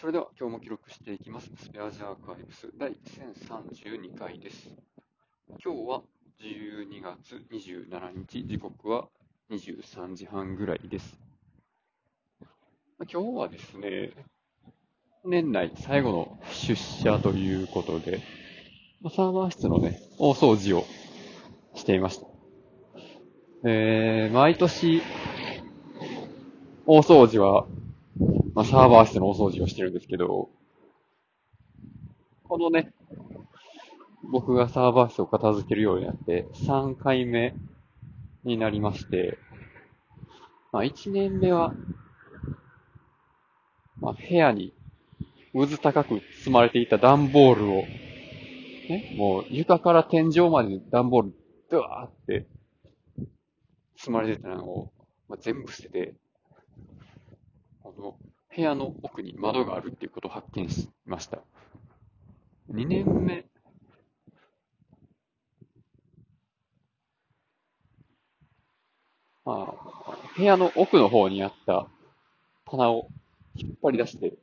それでは今日も記録していきます。スペアージアーカイブス第1032回です。今日は12月27日、時刻は23時半ぐらいです。今日はですね、年内最後の出社ということで、サーバー室のね、大掃除をしていました。えー、毎年、大掃除は、まあ、サーバー室の大掃除をしてるんですけど、このね、僕がサーバー室を片付けるようになって3回目になりまして、まあ、1年目は、まあ、部屋にうず高く積まれていた段ボールを、ね、もう床から天井まで段ボール、ドワーって積まれてたのを、まあ、全部捨てて、この部屋の奥に窓があるっていうことを発見しました。2年目、まあ、部屋の奥の方にあった棚を引っ張り出して、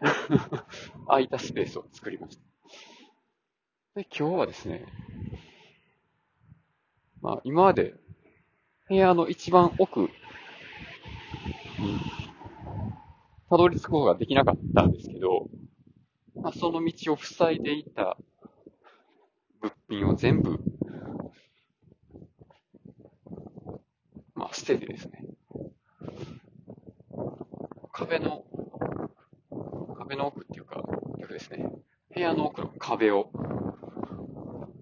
空いたスペースを作りました。で、今日はですね、まあ、今まで部屋の一番奥にたどり着くことができなかったんですけど、まあ、その道を塞いでいた物品を全部、まあ、捨ててですね、壁の、壁の奥っていうか、逆ですね、部屋の奥の壁を、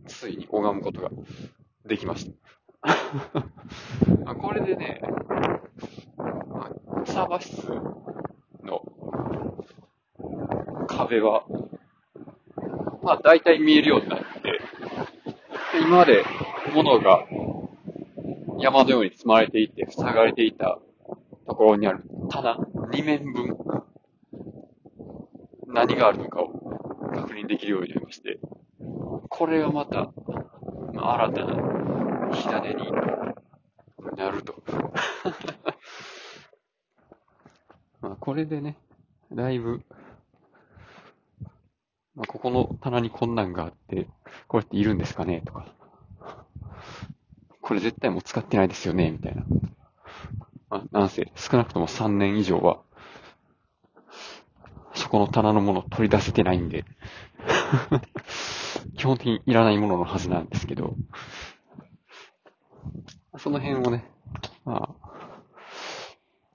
ついに拝むことができました。まあこれでね、まあ、サーバー室の壁は、まあ大体見えるようになって、で今まで物が山のように積まれていて、塞がれていたところにある棚2面分、何があるのかを確認できるようになりまして、これがまた、まあ新たな火種になると。まあこれでね、だいぶ、まあ、ここの棚にこんなんがあって、これっているんですかねとか。これ絶対もう使ってないですよねみたいな。まあ、なんせ、少なくとも3年以上は、そこの棚のものを取り出せてないんで、基本的にいらないもののはずなんですけど、その辺をね、まあ、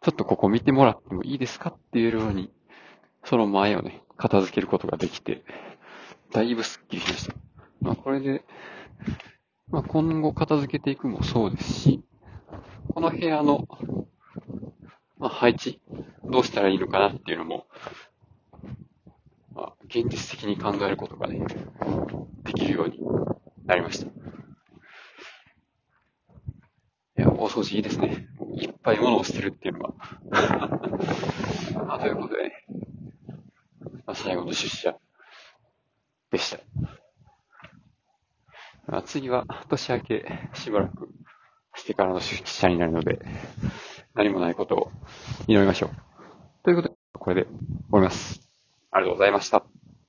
ちょっとここ見てもらってもいいですかっていうように、その前をね、片付けることができて、だいぶスッキリしました。まあこれで、まあ今後片付けていくもそうですし、この部屋の、まあ配置、どうしたらいいのかなっていうのも、まあ現実的に考えることがね、できるようになりました。いや、大掃除いいですね。いっぱい物を捨てるっていうのは。まあということでね、あ、最後の出社でした。まあ、次は年明けしばらくしてからの出社になるので、何もないことを祈りましょう。ということで、これで終わります。ありがとうございました。